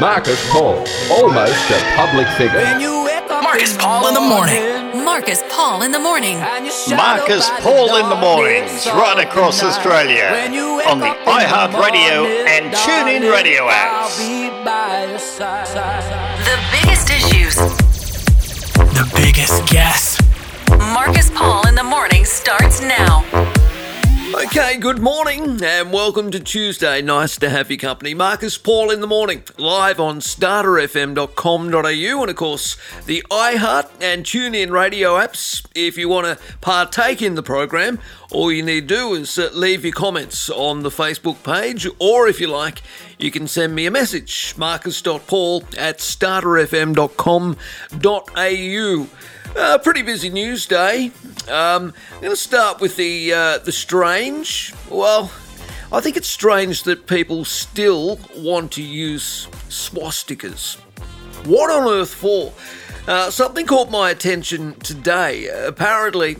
Marcus Paul, almost a public figure. Marcus Paul in the morning. Marcus Paul in the morning. Marcus Paul in the mornings, right across Australia, on the iHeartRadio and TuneIn radio apps. The biggest issues. The biggest guess. Marcus Paul in the morning starts now. Okay, good morning and welcome to Tuesday. Nice to have your company. Marcus Paul in the morning, live on starterfm.com.au and of course the iHeart and TuneIn radio apps. If you want to partake in the program, all you need to do is uh, leave your comments on the Facebook page or if you like, you can send me a message, marcus.paul at starterfm.com.au. Uh, pretty busy news day. Um, I'm going to start with the uh, the strange. Well, I think it's strange that people still want to use swastikas. What on earth for? Uh, something caught my attention today. apparently,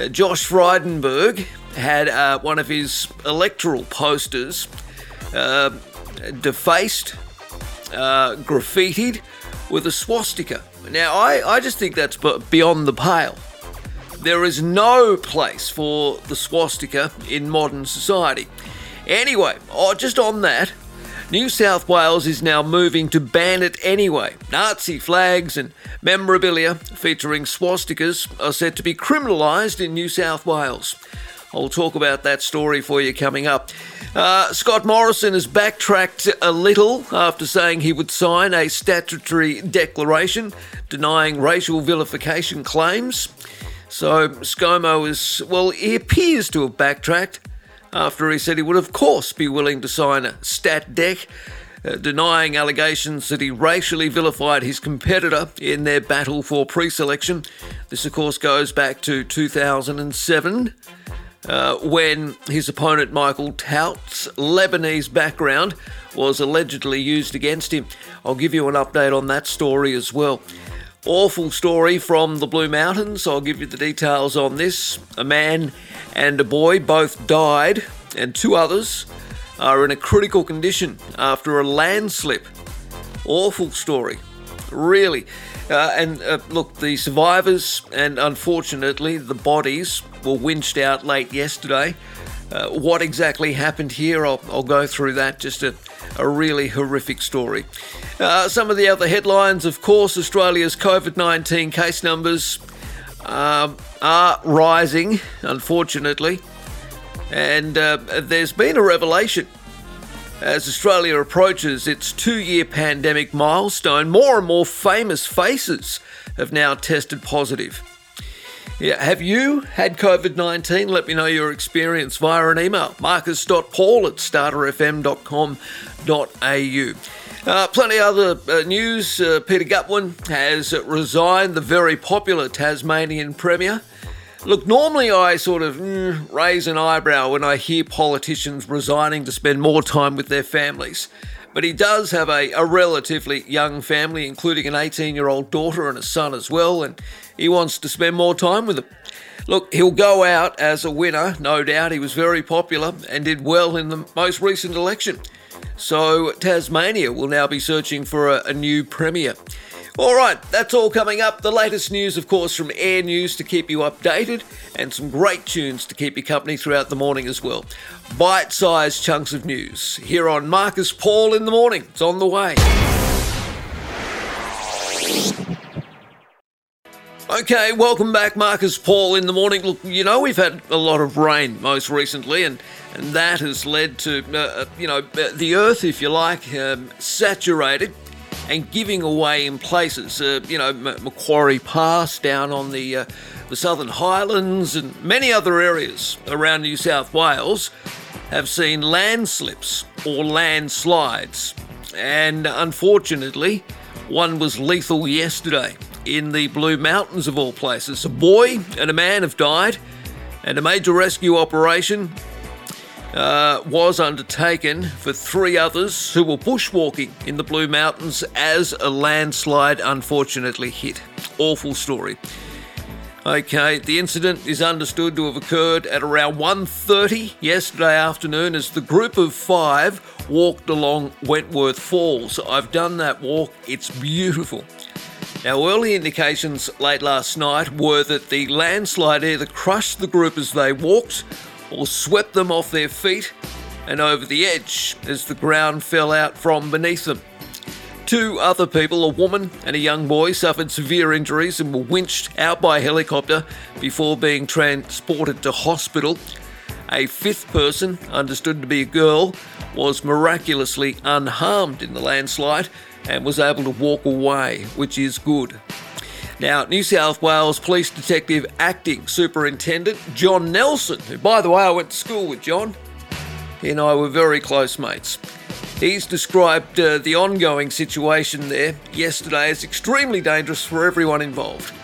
uh, Josh Frydenberg had uh, one of his electoral posters uh, defaced, graffitied with a swastika. Now, I, I just think that's beyond the pale. There is no place for the swastika in modern society. Anyway, oh, just on that, New South Wales is now moving to ban it anyway. Nazi flags and memorabilia featuring swastikas are said to be criminalised in New South Wales. I'll talk about that story for you coming up. Uh, Scott Morrison has backtracked a little after saying he would sign a statutory declaration denying racial vilification claims. So ScoMo is, well, he appears to have backtracked after he said he would, of course, be willing to sign a stat dec. Uh, denying allegations that he racially vilified his competitor in their battle for pre selection. This, of course, goes back to 2007 uh, when his opponent Michael Towke's Lebanese background was allegedly used against him. I'll give you an update on that story as well. Awful story from the Blue Mountains. I'll give you the details on this. A man and a boy both died, and two others are in a critical condition after a landslip. Awful story. Really. Uh, and uh, look, the survivors and unfortunately the bodies were winched out late yesterday. Uh, what exactly happened here, I'll, I'll, go through that. Just a, a really horrific story. Uh, some of the other headlines, of course, Australia's COVID 19 case numbers um, are rising, unfortunately. And uh, there's been a revelation as Australia approaches its two year pandemic milestone, more and more famous faces have now tested positive. Yeah, have you had COVID 19? Let me know your experience via an email marcus.paul at starterfm.com.au. Uh, plenty other uh, news. Uh, Peter Gutwein has resigned, the very popular Tasmanian Premier. Look, normally I sort of mm, raise an eyebrow when I hear politicians resigning to spend more time with their families. But he does have a, a relatively young family, including an 18 year old daughter and a son as well, and he wants to spend more time with them. Look, he'll go out as a winner, no doubt. He was very popular and did well in the most recent election. So Tasmania will now be searching for a, a new premier. All right, that's all coming up. The latest news, of course, from Air News to keep you updated, and some great tunes to keep you company throughout the morning as well. Bite sized chunks of news here on Marcus Paul in the morning. It's on the way. Okay, welcome back, Marcus Paul in the morning. Look, you know, we've had a lot of rain most recently, and, and that has led to, uh, uh you know, uh, the earth, if you like, um, saturated and giving away in places. Uh, you know, Macquarie Pass down on the uh, the Southern Highlands and many other areas around New South Wales have seen landslips or landslides, and unfortunately, one was lethal yesterday in the Blue Mountains of all places. A boy and a man have died, and a major rescue operation uh, was undertaken for three others who were bushwalking in the Blue Mountains as a landslide unfortunately hit. Awful story. Okay, the incident is understood to have occurred at around 1:30 yesterday afternoon as the group of 5 walked along Wentworth Falls. I've done that walk. It's beautiful. Now, early indications late last night were that the landslide either crushed the group as they walked or swept them off their feet and over the edge as the ground fell out from beneath them. Two other people, a woman and a young boy, suffered severe injuries and were winched out by helicopter before being transported to hospital. A fifth person, understood to be a girl, was miraculously unharmed in the landslide and was able to walk away, which is good. Now, New South Wales Police Detective Acting Superintendent John Nelson, who, by the way, I went to school with John, he and I were very close mates. He's described uh, the ongoing situation there yesterday as extremely dangerous for everyone involved.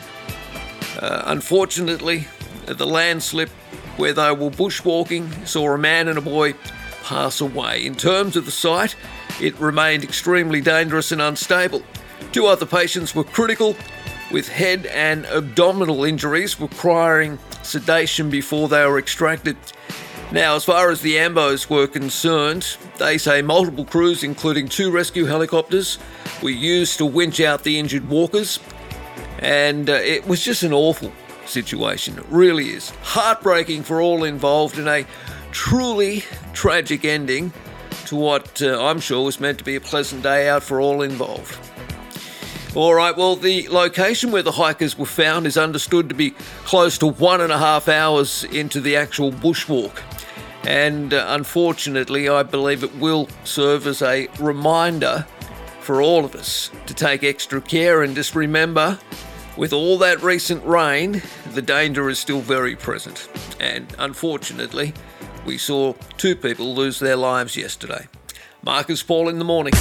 Uh, unfortunately, the landslip where they were bushwalking saw a man and a boy pass away. In terms of the site, it remained extremely dangerous and unstable. Two other patients were critical, with head and abdominal injuries requiring sedation before they were extracted. Now, as far as the Ambos were concerned, they say multiple crews, including two rescue helicopters, were used to winch out the injured walkers, and uh, it was just an awful situation. It really is. Heartbreaking for all involved, and a truly tragic ending to what uh, I'm sure was meant to be a pleasant day out for all involved. All right, well, the location where the hikers were found is understood to be close to one and a half hours into the actual bushwalk. And uh, unfortunately, I believe it will serve as a reminder for all of us to take extra care and just remember with all that recent rain, the danger is still very present. And unfortunately, we saw two people lose their lives yesterday. Marcus Paul in the morning.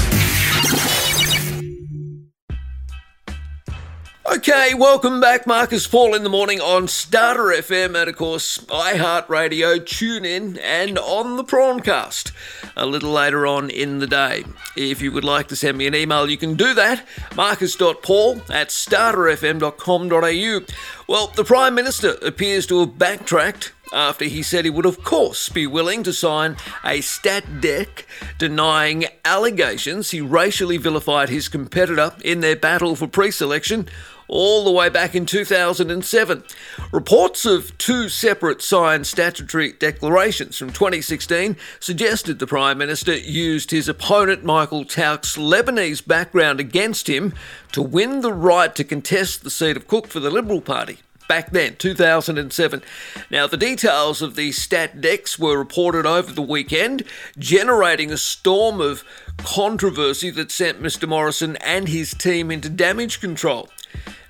Okay, welcome back, Marcus Paul in the morning on Starter FM and, of course, iHeartRadio, tune in and on the Prawncast a little later on in the day. If you would like to send me an email, you can do that, marcus.paul at starterfm.com.au. Well, the Prime Minister appears to have backtracked after he said he would, of course, be willing to sign a stat dec denying allegations he racially vilified his competitor in their battle for pre selection all the way back in 2007. Reports of two separate signed statutory declarations from 2016 suggested the Prime Minister used his opponent Michael Towke's Lebanese background against him to win the right to contest the seat of Cook for the Liberal Party back then, 2007. Now, the details of these stat decks were reported over the weekend, generating a storm of controversy that sent Mr. Morrison and his team into damage control.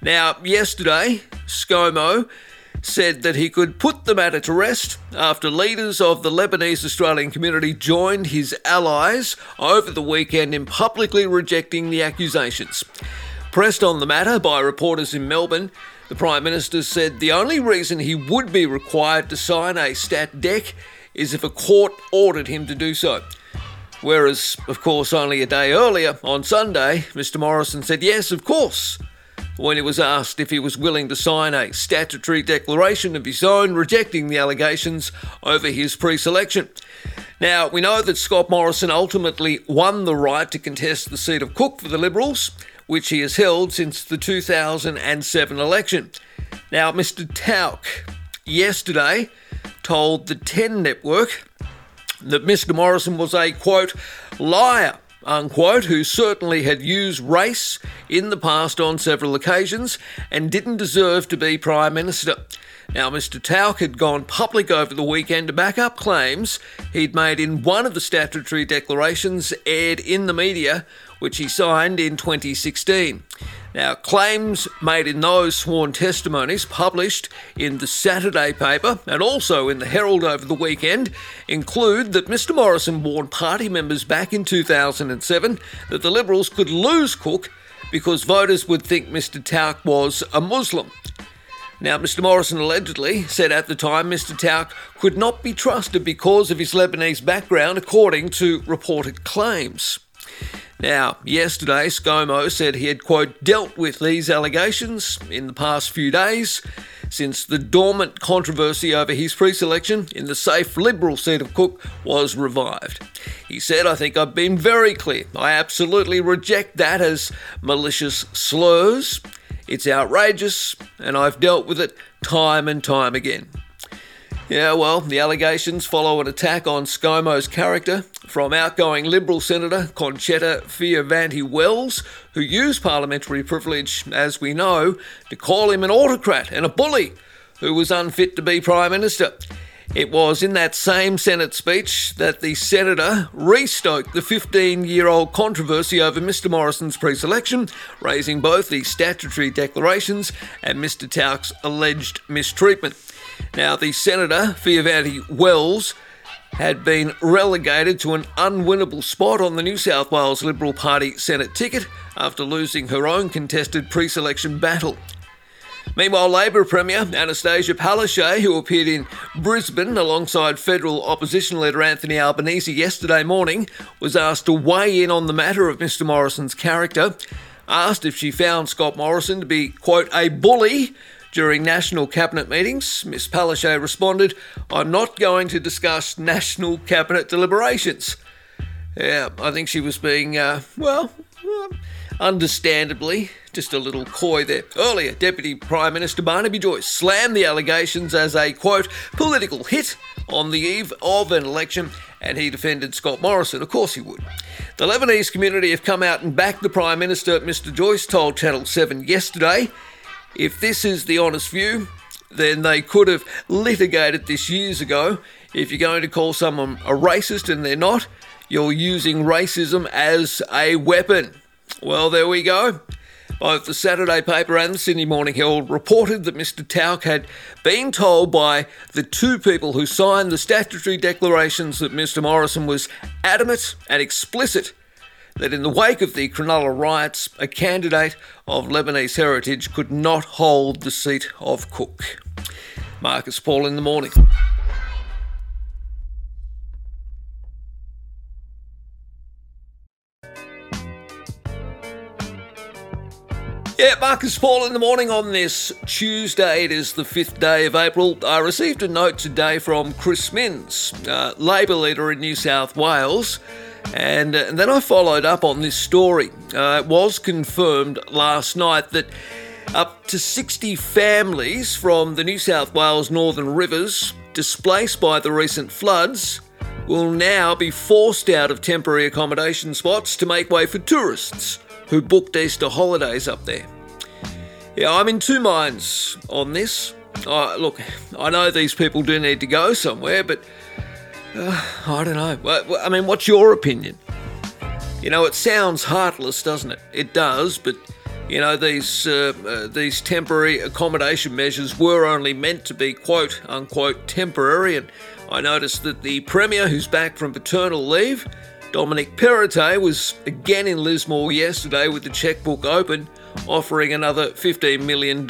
Now, yesterday, ScoMo said that he could put the matter to rest after leaders of the Lebanese Australian community joined his allies over the weekend in publicly rejecting the accusations. Pressed on the matter by reporters in Melbourne, the Prime Minister said the only reason he would be required to sign a stat deck is if a court ordered him to do so. Whereas, of course, only a day earlier, on Sunday, Mr. Morrison said yes, of course, when he was asked if he was willing to sign a statutory declaration of his own rejecting the allegations over his pre selection. Now, we know that Scott Morrison ultimately won the right to contest the seat of Cook for the Liberals, which he has held since the 2007 election. Now, Mr. Towke yesterday told the 10 Network that Mr. Morrison was a quote, liar unquote, who certainly had used race in the past on several occasions and didn't deserve to be Prime Minister. Now, Mr. Towke had gone public over the weekend to back up claims he'd made in one of the statutory declarations aired in the media, which he signed in 2016. Now, claims made in those sworn testimonies published in the Saturday paper and also in the Herald over the weekend include that Mr. Morrison warned party members back in 2007 that the Liberals could lose Cook because voters would think Mr. Towke was a Muslim. Now, Mr. Morrison allegedly said at the time Mr. Towke could not be trusted because of his Lebanese background, according to reported claims. Now, yesterday, ScoMo said he had, quote, dealt with these allegations in the past few days since the dormant controversy over his pre selection in the safe Liberal seat of Cook was revived. He said, I think I've been very clear. I absolutely reject that as malicious slurs. It's outrageous, and I've dealt with it time and time again. Yeah, well, the allegations follow an attack on ScoMo's character from outgoing Liberal Senator Concetta Fierravanti Wells, who used parliamentary privilege, as we know, to call him an autocrat and a bully who was unfit to be Prime Minister. It was in that same Senate speech that the Senator restoked the 15 year old controversy over Mr Morrison's pre selection, raising both the statutory declarations and Mr Towke's alleged mistreatment. Now, the Senator, Fierravanti Wells, had been relegated to an unwinnable spot on the New South Wales Liberal Party Senate ticket after losing her own contested pre selection battle. Meanwhile, Labor Premier Annastacia Palaszczuk, who appeared in Brisbane alongside federal opposition leader Anthony Albanese yesterday morning, was asked to weigh in on the matter of Mr Morrison's character. Asked if she found Scott Morrison to be, quote, a bully during national cabinet meetings, Ms Palaszczuk responded, I'm not going to discuss national cabinet deliberations. Yeah, I think she was being, uh, well, understandably, just a little coy there. Earlier, Deputy Prime Minister Barnaby Joyce slammed the allegations as a, quote, political hit on the eve of an election, and he defended Scott Morrison. Of course he would. The Lebanese community have come out and backed the Prime Minister, Mr Joyce told Channel 7 yesterday. If this is the honest view, then they could have litigated this years ago. If you're going to call someone a racist and they're not, you're using racism as a weapon. Well, there we go. Both the Saturday paper and the Sydney Morning Herald reported that Mr. Towke had been told by the two people who signed the statutory declarations that Mr. Morrison was adamant and explicit that in the wake of the Cronulla riots, a candidate of Lebanese heritage could not hold the seat of Cook. Marcus Paul in the morning. Yeah, Marcus Paul in the morning on this Tuesday. It is the 5th day of April. I received a note today from Chris Minns, uh, Labor leader in New South Wales, and, uh, then I followed up on this story. Uh, it was confirmed last night that up to 60 families from the New South Wales Northern Rivers, displaced by the recent floods, will now be forced out of temporary accommodation spots to make way for tourists who booked Easter holidays up there. Yeah, I'm in two minds on this. Uh, look, I know these people do need to go somewhere, but uh, I don't know. I mean, what's your opinion? You know, it sounds heartless, doesn't it? It does, but you know these uh, uh, these temporary accommodation measures were only meant to be quote unquote temporary. And I noticed that the premier, who's back from paternal leave, Dominic Perrottet, was again in Lismore yesterday with the checkbook open, offering another $15 million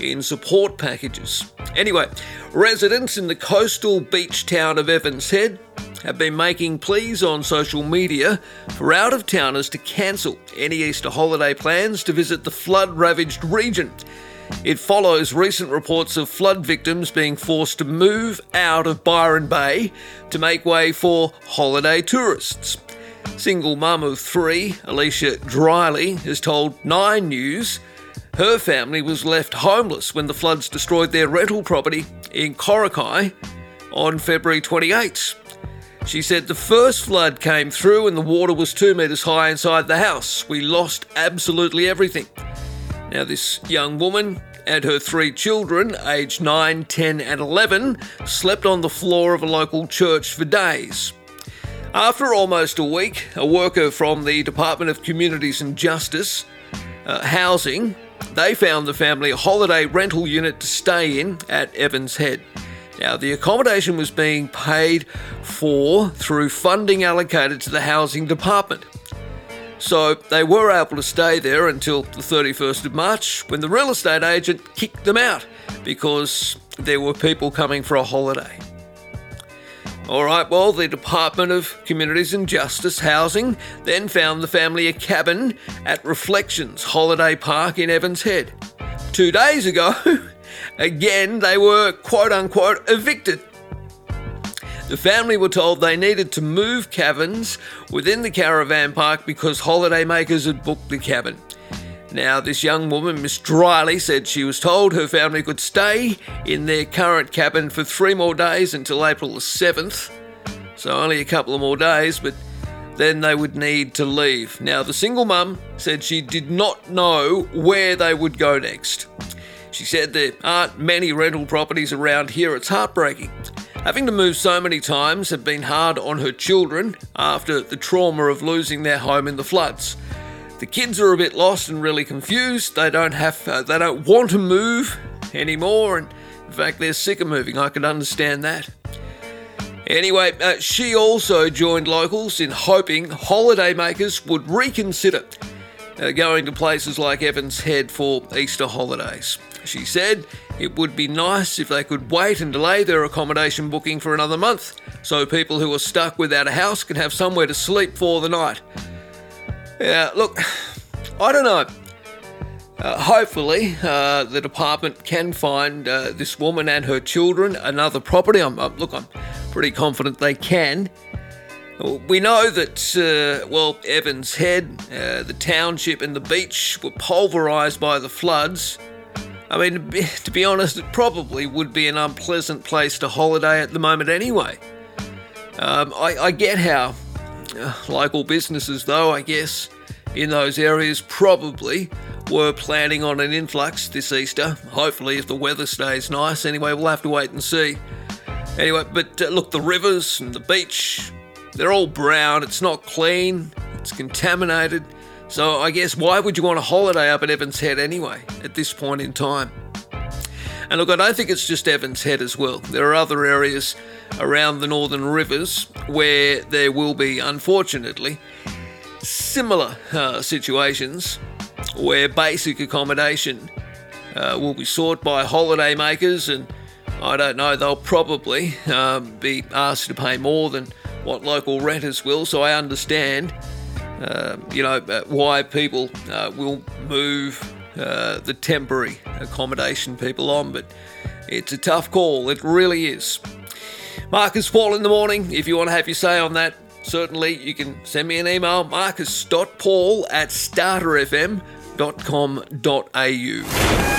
in support packages. Anyway, residents in the coastal beach town of Evans Head have been making pleas on social media for out of towners to cancel any Easter holiday plans to visit the flood ravaged region. It follows recent reports of flood victims being forced to move out of Byron Bay to make way for holiday tourists. Single mum of three, Alicia Dryly, has told Nine News her family was left homeless when the floods destroyed their rental property in Coraki on February 28. She said the first flood came through and the water was two metres high inside the house. We lost absolutely everything. Now, this young woman and her three children, aged 9, 10, and 11, slept on the floor of a local church for days. After almost a week, a worker from the Department of Communities and Justice uh, Housing they found the family a holiday rental unit to stay in at Evans Head. Now, the accommodation was being paid for through funding allocated to the housing department. So they were able to stay there until the 31st of March when the real estate agent kicked them out because there were people coming for a holiday. All right, well, the Department of Communities and Justice Housing then found the family a cabin at Reflections Holiday Park in Evans Head. Two days ago, again, they were quote unquote evicted. The family were told they needed to move cabins within the caravan park because holidaymakers had booked the cabin. Now, this young woman, Miss Dryly, said she was told her family could stay in their current cabin for three more days until April the 7th. So, only a couple of more days, but then they would need to leave. Now, the single mum said she did not know where they would go next. She said there aren't many rental properties around here, it's heartbreaking. Having to move so many times had been hard on her children after the trauma of losing their home in the floods. The kids are a bit lost and really confused. They don't have, uh, they don't want to move anymore, and in fact, they're sick of moving. I can understand that. Anyway, uh, she also joined locals in hoping holidaymakers would reconsider uh, going to places like Evans Head for Easter holidays. She said it would be nice if they could wait and delay their accommodation booking for another month so people who are stuck without a house can have somewhere to sleep for the night. Yeah, look, I don't know. Uh, hopefully, uh, the department can find uh, this woman and her children another property. I'm, I'm, look, I'm pretty confident they can. We know that, uh, well, Evans Head, uh, the township, and the beach were pulverised by the floods. I mean, to be honest, it probably would be an unpleasant place to holiday at the moment anyway. Um, I, I get how like all businesses, though, I guess, in those areas probably were planning on an influx this Easter. Hopefully, if the weather stays nice. Anyway, we'll have to wait and see. Anyway, but uh, look, the rivers and the beach, they're all brown. It's not clean, it's contaminated. So I guess why would you want a holiday up at Evans Head anyway at this point in time? And look, I don't think it's just Evans Head as well. There are other areas around the northern rivers where there will be, unfortunately, similar uh, situations where basic accommodation uh, will be sought by holidaymakers, and I don't know, they'll probably um, be asked to pay more than what local renters will. So I understand, uh, you know, uh, why people uh, will move uh, the temporary accommodation people on, but it's a tough call. It really is. Marcus Paul in the morning. If you want to have your say on that, certainly you can send me an email marcus.paul at starterfm.com.au.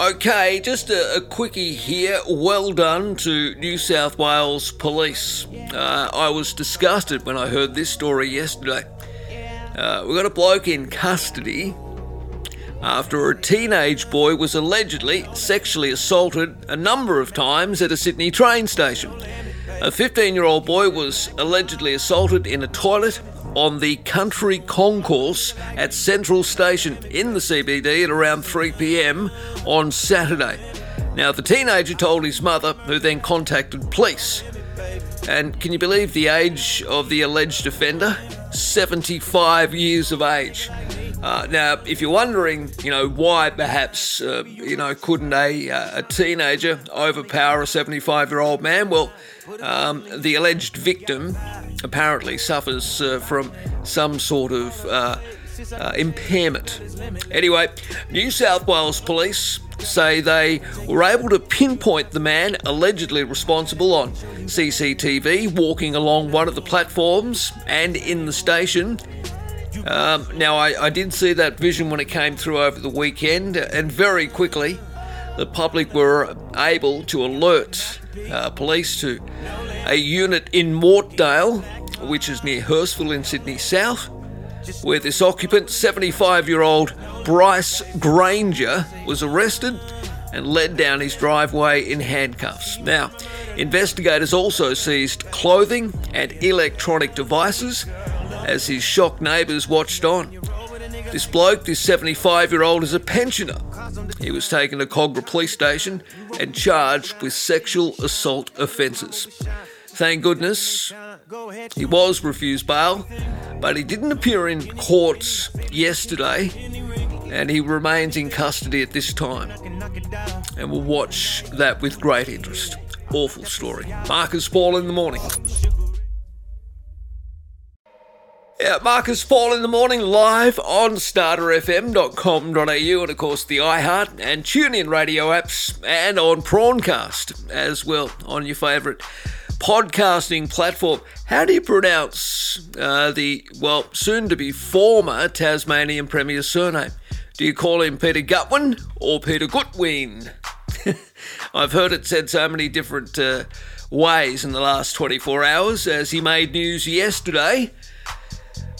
Okay, just a, a, quickie here. Well done to New South Wales Police. Uh, I was disgusted when I heard this story yesterday. Uh, we got a bloke in custody after a teenage boy was allegedly sexually assaulted a number of times at a Sydney train station. A 15 year old boy was allegedly assaulted in a toilet on the Country Concourse at Central Station in the CBD at around 3 pm on Saturday. Now, the teenager told his mother, who then contacted police. And can you believe the age of the alleged offender? 75 years of age. Uh, now, if you're wondering, you know, why perhaps, uh, you know, couldn't a, uh, a teenager overpower a 75 year old man? Well, um, the alleged victim apparently suffers uh, from some sort of uh, uh, impairment. Anyway, New South Wales police say they were able to pinpoint the man allegedly responsible on CCTV walking along one of the platforms and in the station. Um, now, I, I did see that vision when it came through over the weekend, and very quickly the public were able to alert uh, police to a unit in Mortdale, which is near Hurstville in Sydney South where this occupant, 75 year old Bryce Granger, was arrested and led down his driveway in handcuffs. Now, investigators also seized clothing and electronic devices as his shocked neighbours watched on. This bloke, this 75 year old, is a pensioner. He was taken to Kogarah Police Station and charged with sexual assault offences. Thank goodness he was refused bail, but he didn't appear in courts yesterday and he remains in custody at this time. and we'll watch that with great interest. Awful story. Marcus Paul in the morning. Yeah, Marcus Paul in the morning live on starterfm.com.au and of course the iHeart and TuneIn radio apps and on Prawncast as well on your favourite podcasting platform. How do you pronounce uh, the, well, soon to be former Tasmanian Premier's surname? Do you call him Peter Gutwin or Peter Gutween? I've heard it said so many different uh, ways in the last 24 hours as he made news yesterday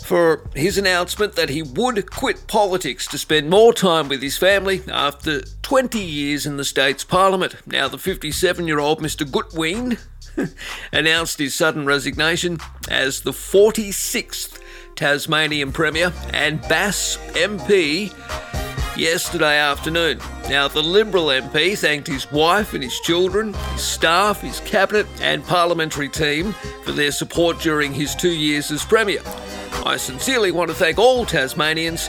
for his announcement that he would quit politics to spend more time with his family after 20 years in the state's parliament. Now, the 57 year old Mr. Gutwein announced his sudden resignation as the 46th Tasmanian Premier and Bass MP yesterday afternoon. Now, the Liberal MP thanked his wife and his children, his staff, his cabinet, and parliamentary team for their support during his two years as Premier. I sincerely want to thank all Tasmanians,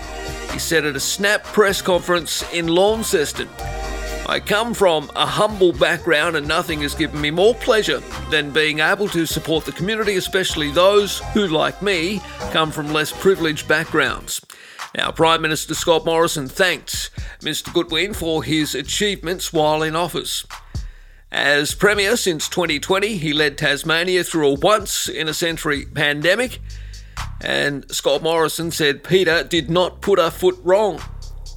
he said at a snap press conference in Launceston. I come from a humble background and nothing has given me more pleasure than being able to support the community, especially those who, like me, come from less privileged backgrounds. Now, Prime Minister Scott Morrison thanked Mr Goodwin for his achievements while in office. As Premier since 2020, he led Tasmania through a once in a century pandemic and Scott Morrison said Peter did not put a foot wrong.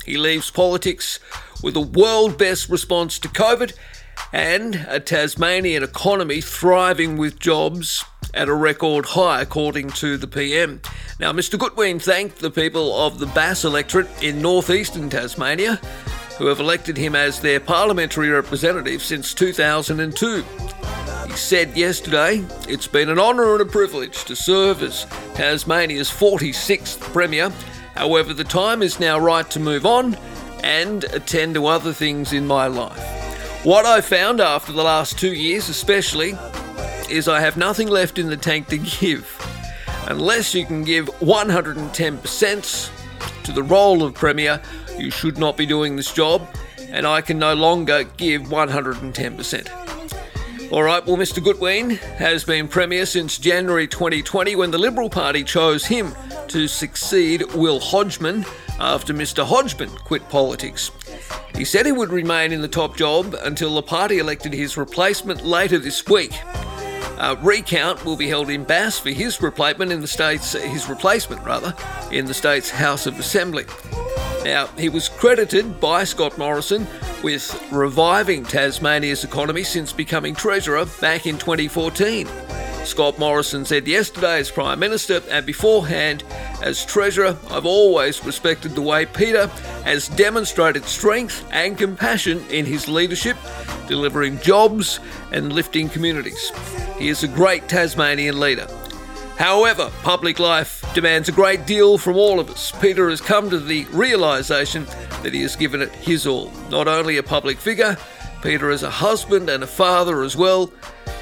He leaves politics with a world best response to COVID and a Tasmanian economy thriving with jobs at a record high, according to the PM. Now, Mr. Goodwin thanked the people of the Bass electorate in northeastern Tasmania who have elected him as their parliamentary representative since 2002. He said yesterday, It's been an honour and a privilege to serve as Tasmania's 46th Premier. However, the time is now right to move on and attend to other things in my life. What I found after the last two years, especially, is I have nothing left in the tank to give. Unless you can give 110% to the role of Premier, you should not be doing this job, and I can no longer give 110%. All right, well, Mr. Goodwin has been Premier since January 2020 when the Liberal Party chose him to succeed Will Hodgman after Mr. Hodgman quit politics. He said he would remain in the top job until the party elected his replacement later this week. A recount will be held in Bass for his replacement in the state's his replacement rather in the state's House of Assembly. Now, he was credited by Scott Morrison with reviving Tasmania's economy since becoming Treasurer back in 2014. Scott Morrison said yesterday as Prime Minister and beforehand as Treasurer, I've always respected the way Peter has demonstrated strength and compassion in his leadership, delivering jobs and lifting communities. He is a great Tasmanian leader. However, public life demands a great deal from all of us. Peter has come to the realization that he has given it his all. Not only a public figure, Peter is a husband and a father as well,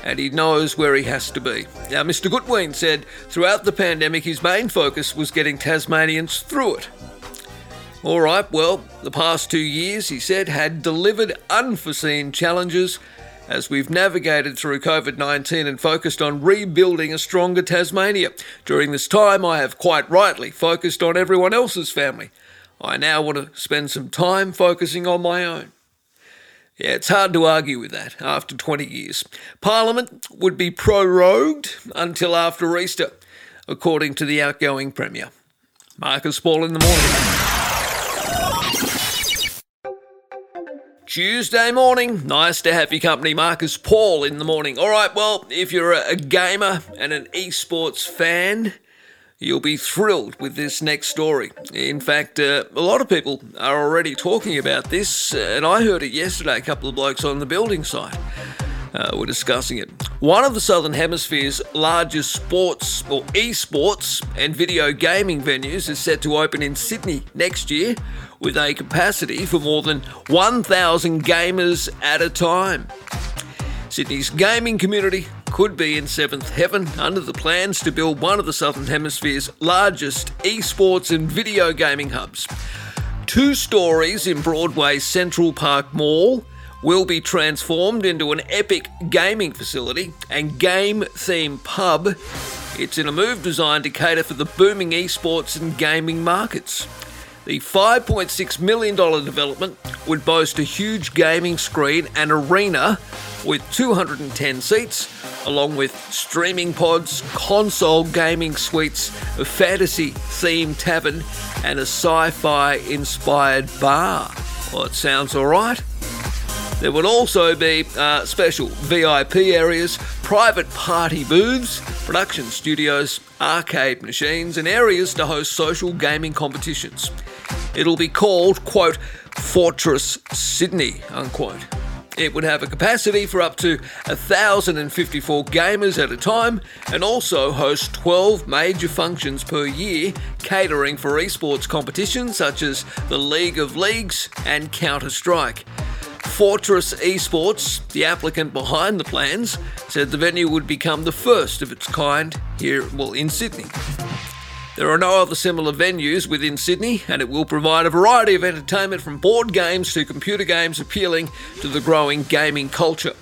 and he knows where he has to be. Now, Mr. Goodwin said throughout the pandemic his main focus was getting Tasmanians through it. All right, well, the past two years, he said, had delivered unforeseen challenges as we've navigated through COVID 19 and focused on rebuilding a stronger Tasmania. During this time, I have quite rightly focused on everyone else's family. I now want to spend some time focusing on my own. Yeah, it's hard to argue with that after 20 years. Parliament would be prorogued until after Easter, according to the outgoing Premier. Marcus Paul in the morning. Tuesday morning. Nice to have your company, Marcus Paul, in the morning. All right, well, if you're a gamer and an esports fan, you'll be thrilled with this next story. In fact, uh, a lot of people are already talking about this, and I heard it yesterday. A couple of blokes on the building site uh, were discussing it. One of the Southern Hemisphere's largest sports or esports and video gaming venues is set to open in Sydney next year with a capacity for more than 1,000 gamers at a time. Sydney's gaming community could be in seventh heaven under the plans to build one of the Southern Hemisphere's largest esports and video gaming hubs. Two stories in Broadway's Central Park Mall will be transformed into an epic gaming facility and game themed pub. It's in a move designed to cater for the booming esports and gaming markets. The $5.6 million development would boast a huge gaming screen and arena with 210 seats, along with streaming pods, console gaming suites, a fantasy themed tavern, and a sci fi inspired bar. Well, it sounds alright. There would also be uh, special VIP areas, private party booths, production studios, arcade machines, and areas to host social gaming competitions. It'll be called, quote, Fortress Sydney, unquote. It would have a capacity for up to 1,054 gamers at a time and also host 12 major functions per year catering for esports competitions such as the League of Legends and Counter Strike. Fortress Esports, the applicant behind the plans, said the venue would become the first of its kind here, well, in Sydney. There are no other similar venues within Sydney, and it will provide a variety of entertainment from board games to computer games appealing to the growing gaming culture.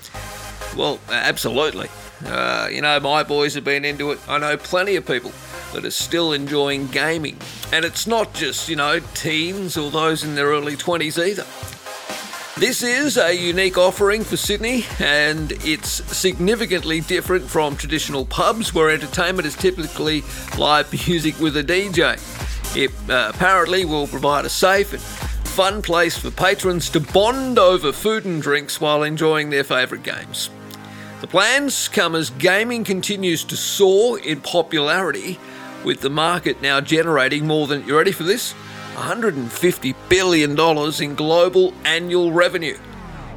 Well, absolutely. Uh, you know, my boys have been into it. I know plenty of people that are still enjoying gaming. And it's not just, you know, teens or those in their early 20s either. This is a unique offering for Sydney, and it's significantly different from traditional pubs where entertainment is typically live music with a DJ. It uh, apparently will provide a safe and fun place for patrons to bond over food and drinks while enjoying their favourite games. The plans come as gaming continues to soar in popularity, with the market now generating more than, you ready for this? $150 billion in global annual revenue.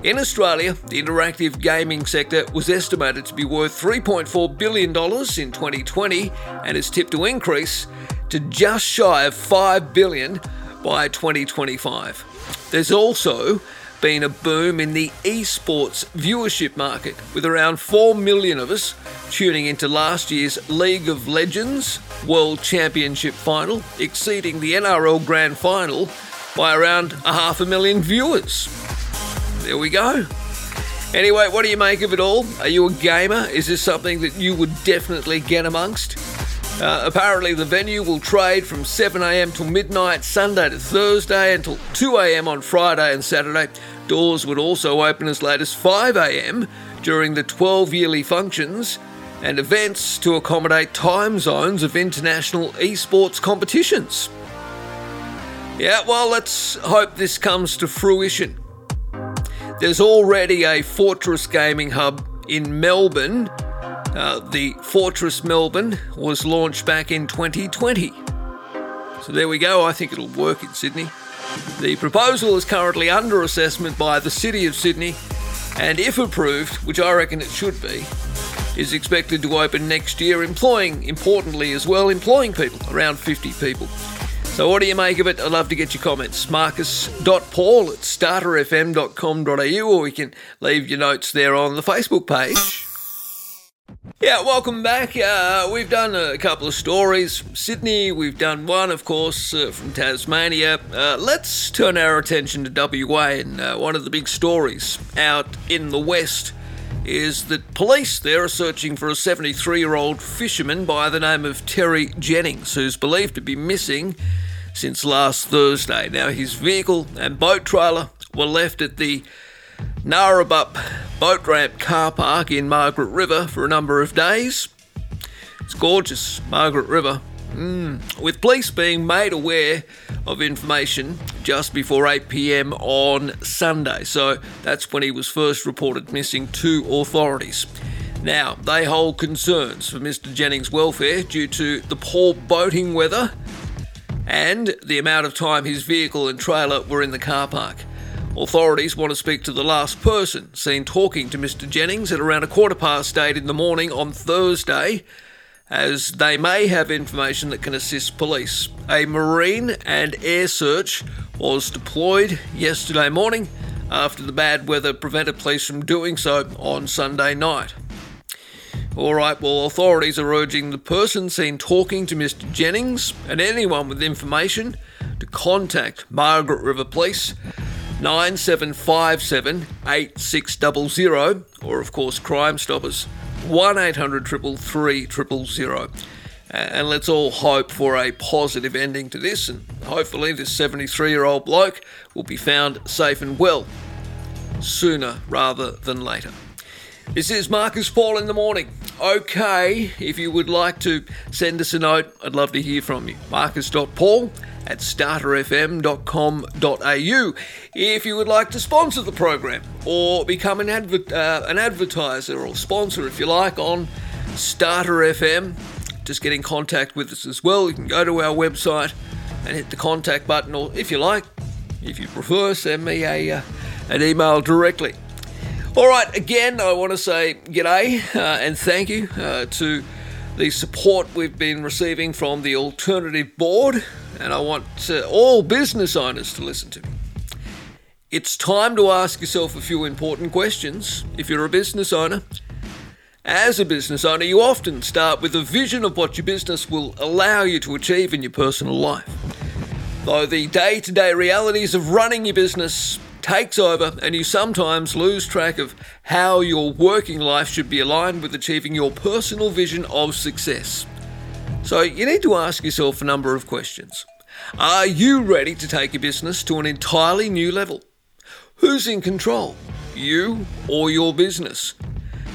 In Australia, the interactive gaming sector was estimated to be worth $3.4 billion in 2020 and is tipped to increase to just shy of 5 billion by 2025. There's also been a boom in the esports viewership market, with around 4 million of us tuning into last year's League of Legends World Championship final, exceeding the NRL Grand Final by around a half a million viewers. There we go. Anyway, what do you make of it all? Are you a gamer? Is this something that you would definitely get amongst? Uh, apparently, the venue will trade from 7am till midnight, Sunday to Thursday, until 2am on Friday and Saturday. Doors would also open as late as 5am during the 12 yearly functions and events to accommodate time zones of international esports competitions. Yeah, well, let's hope this comes to fruition. There's already a Fortress Gaming Hub in Melbourne uh, the Fortress Melbourne was launched back in 2020. So there we go, I think it'll work in Sydney. The proposal is currently under assessment by the City of Sydney, and if approved, which I reckon it should be, is expected to open next year, employing, importantly as well, employing people, around 50 people. So, what do you make of it? I'd love to get your comments. Marcus.paul at starterfm.com.au, or you can leave your notes there on the Facebook page. Yeah, welcome back. Uh, we've done a couple of stories from Sydney. We've done one, of course, uh, from Tasmania. Uh, let's turn our attention to WA. And uh, one of the big stories out in the west is that police there are searching for a 73 year old fisherman by the name of Terry Jennings, who's believed to be missing since last Thursday. Now, his vehicle and boat trailer were left at the Gnarabup boat ramp car park in Margaret River for a number of days. It's gorgeous, Margaret River. Mm. With police being made aware of information just before 8 pm on Sunday. So that's when he was first reported missing to authorities. Now, they hold concerns for Mr. Jennings' welfare due to the poor boating weather and the amount of time his vehicle and trailer were in the car park. Authorities want to speak to the last person seen talking to Mr. Jennings at around a quarter past eight in the morning on Thursday, as they may have information that can assist police. A marine and air search was deployed yesterday morning after the bad weather prevented police from doing so on Sunday night. Alright, well, authorities are urging the person seen talking to Mr. Jennings and anyone with information to contact Margaret River Police 9757 8600, or of course Crime Stoppers 1 800 333 000. And let's all hope for a positive ending to this, and hopefully, this 73 year old bloke will be found safe and well sooner rather than later. This is Marcus Paul in the morning. Okay, if you would like to send us a note, I'd love to hear from you. Marcus.paul at starterfm.com.au if you would like to sponsor the program or become an, adver- uh, an advertiser or sponsor, if you like, on Starter FM. Just get in contact with us as well. You can go to our website and hit the contact button, or if you like, if you prefer, send me a, uh, an email directly. All right, again, I want to say g'day uh, and thank you uh, to the support we've been receiving from the Alternative Board, and I want uh, all business owners to listen to me. It's time to ask yourself a few important questions if you're a business owner. As a business owner, you often start with a vision of what your business will allow you to achieve in your personal life. Though the day to day realities of running your business takes over and you sometimes lose track of how your working life should be aligned with achieving your personal vision of success. So you need to ask yourself a number of questions. Are you ready to take your business to an entirely new level? Who's in control? You or your business?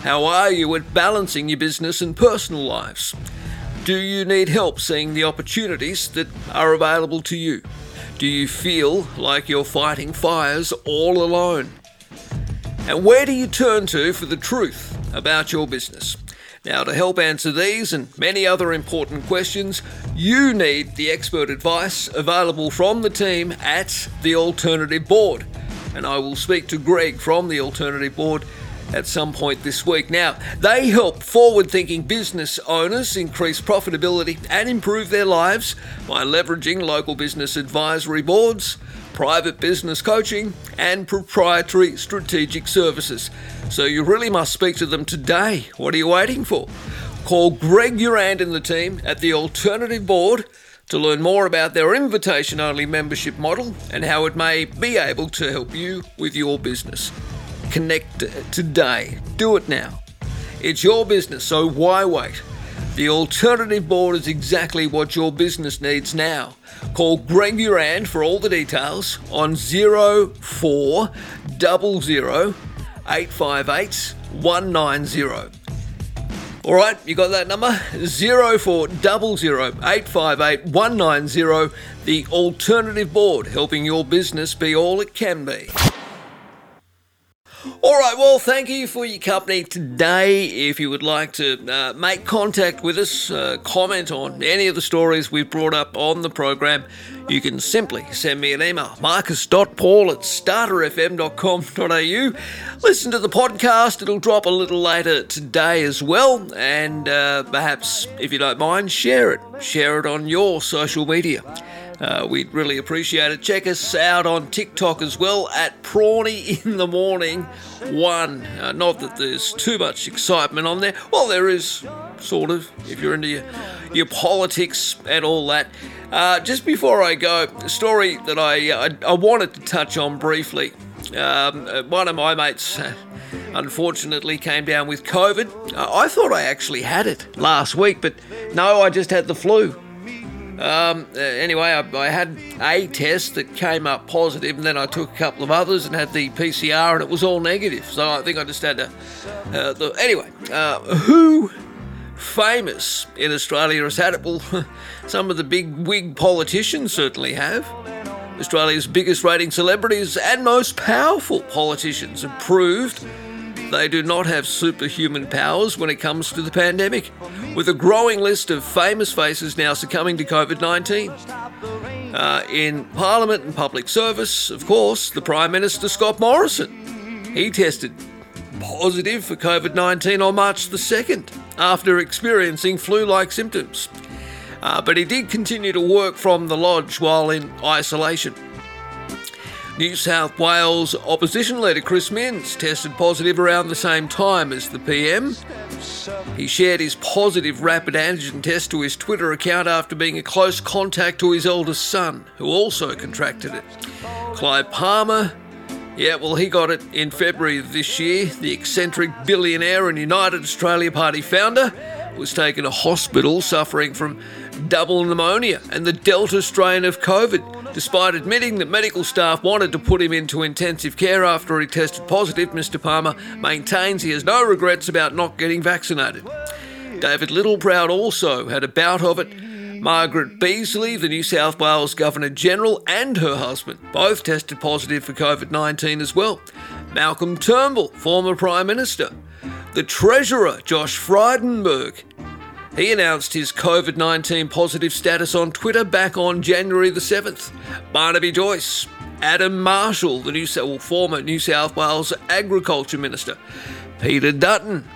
How are you at balancing your business and personal lives? Do you need help seeing the opportunities that are available to you? Do you feel like you're fighting fires all alone? And where do you turn to for the truth about your business? Now, to help answer these and many other important questions, you need the expert advice available from the team at the Alternative Board. And I will speak to Greg from the Alternative Board at some point this week. Now, they help forward thinking business owners increase profitability and improve their lives by leveraging local business advisory boards, private business coaching, and proprietary strategic services. So you really must speak to them today. What are you waiting for? Call Greg Durand and the team at the Alternative Board to learn more about their invitation only membership model and how it may be able to help you with your business. Connect today. Do it now. It's your business, so why wait? The alternative board is exactly what your business needs now. Call Greg Durand for all the details on 0400 858 190. All right, you got that number? 0400 858 190. The Alternative Board, helping your business be all it can be. All right, well, thank you for your company today. If you would like to uh, make contact with us, uh, comment on any of the stories we've brought up on the program, you can simply send me an email, marcus.paul at starterfm.com.au. Listen to the podcast, it'll drop a little later today as well, and uh, perhaps, if you don't mind, share it. Share it on your social media. Uh, we'd really appreciate it. Check us out on TikTok as well at Prawny in the Morning One. Uh, not that there's too much excitement on there. Well, there is, sort of, if you're into your, your politics and all that. Uh, just before I go, a story that I, I, I wanted to touch on briefly. Um, uh, one of my mates uh, unfortunately came down with COVID. Uh, I thought I actually had it last week, but no, I just had the flu. Um, uh, anyway, I, I, had a test that came up positive, and then I took a couple of others and had the PCR, and it was all negative. So I think I just had to. Uh, the, anyway, uh, who famous in Australia has had it? Well, some of the big wig politicians certainly have. Australia's biggest rating celebrities and most powerful politicians have proved they do not have superhuman powers when it comes to the pandemic, with a growing list of famous faces now succumbing to COVID 19. Uh, in Parliament and public service, of course, the Prime Minister Scott Morrison. He tested positive for COVID 19 on March the 2nd after experiencing flu like symptoms. Uh, but he did continue to work from the lodge while in isolation. New South Wales opposition leader Chris Minns tested positive around the same time as the PM. He shared his positive rapid antigen test to his Twitter account after being a close contact to his eldest son, who also contracted it. Clive Palmer Yeah, well, he got it in February of this year. The eccentric billionaire and United Australia Party founder was taken to hospital suffering from double pneumonia and the Delta strain of COVID. Despite admitting that medical staff wanted to put him into intensive care after he tested positive, Mr. Palmer maintains he has no regrets about not getting vaccinated. David Littleproud also had a bout of it. Margaret Beazley, the New South Wales Governor General, and her husband both tested positive for COVID 19 as well. Malcolm Turnbull, former Prime Minister. The Treasurer, Josh Frydenberg, he announced his COVID 19 positive status on Twitter back on January the 7th. Barnaby Joyce, Adam Marshall, the new, well, former New South Wales Agriculture Minister, Peter Dutton.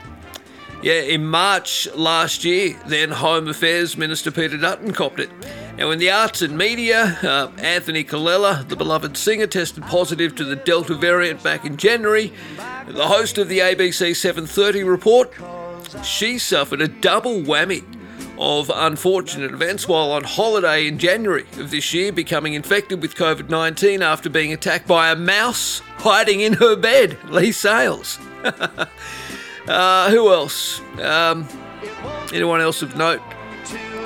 Yeah, in March last year, then Home Affairs Minister Peter Dutton copped it. Now, in the arts and media, uh, Anthony Callea, the beloved singer, tested positive to the Delta variant back in January. The host of the ABC 7:30 report she suffered a double whammy of unfortunate events while on holiday in January of this year, becoming infected with COVID 19 after being attacked by a mouse hiding in her bed. Leigh Sales. uh, who else? Um, anyone else of note?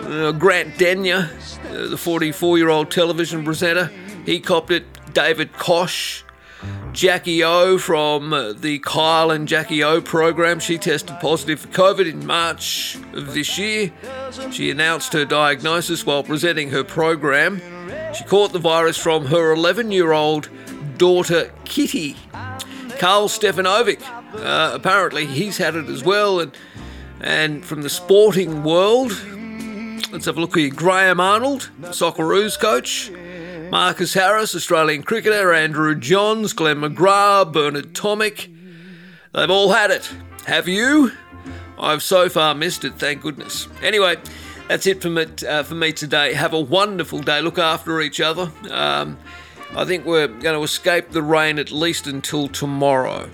Uh, Grant Denyer, uh, the 44 year old television presenter, he copped it. David Koch, Jackie O from the Kyle and Jackie O program. She tested positive for COVID in March of this year. She announced her diagnosis while presenting her program. She caught the virus from her 11 year old daughter Kitty. Karl Stefanovic, uh, apparently he's had it as well. And, and from the sporting world, let's have a look here. Graham Arnold, Socceroos coach. Marcus Harris, Australian cricketer, Andrew Johns, Glenn McGrath, Bernard Tomic. They've all had it. Have you? I've so far missed it, thank goodness. Anyway, that's it for me, uh, for me today. Have a wonderful day. Look after each other. Um, I think we're going to escape the rain at least until tomorrow.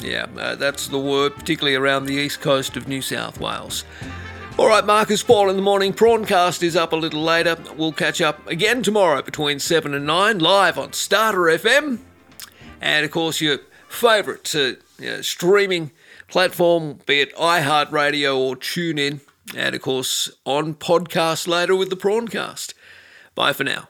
Yeah, uh, that's the word, particularly around the east coast of New South Wales. All right, Marcus Paul in the morning. Prawncast is up a little later. We'll catch up again tomorrow between 7 and 9, live on Starter FM. And of course, your favourite uh, you know, streaming platform, be it iHeartRadio or TuneIn. And of course, on podcast later with the Prawncast. Bye for now.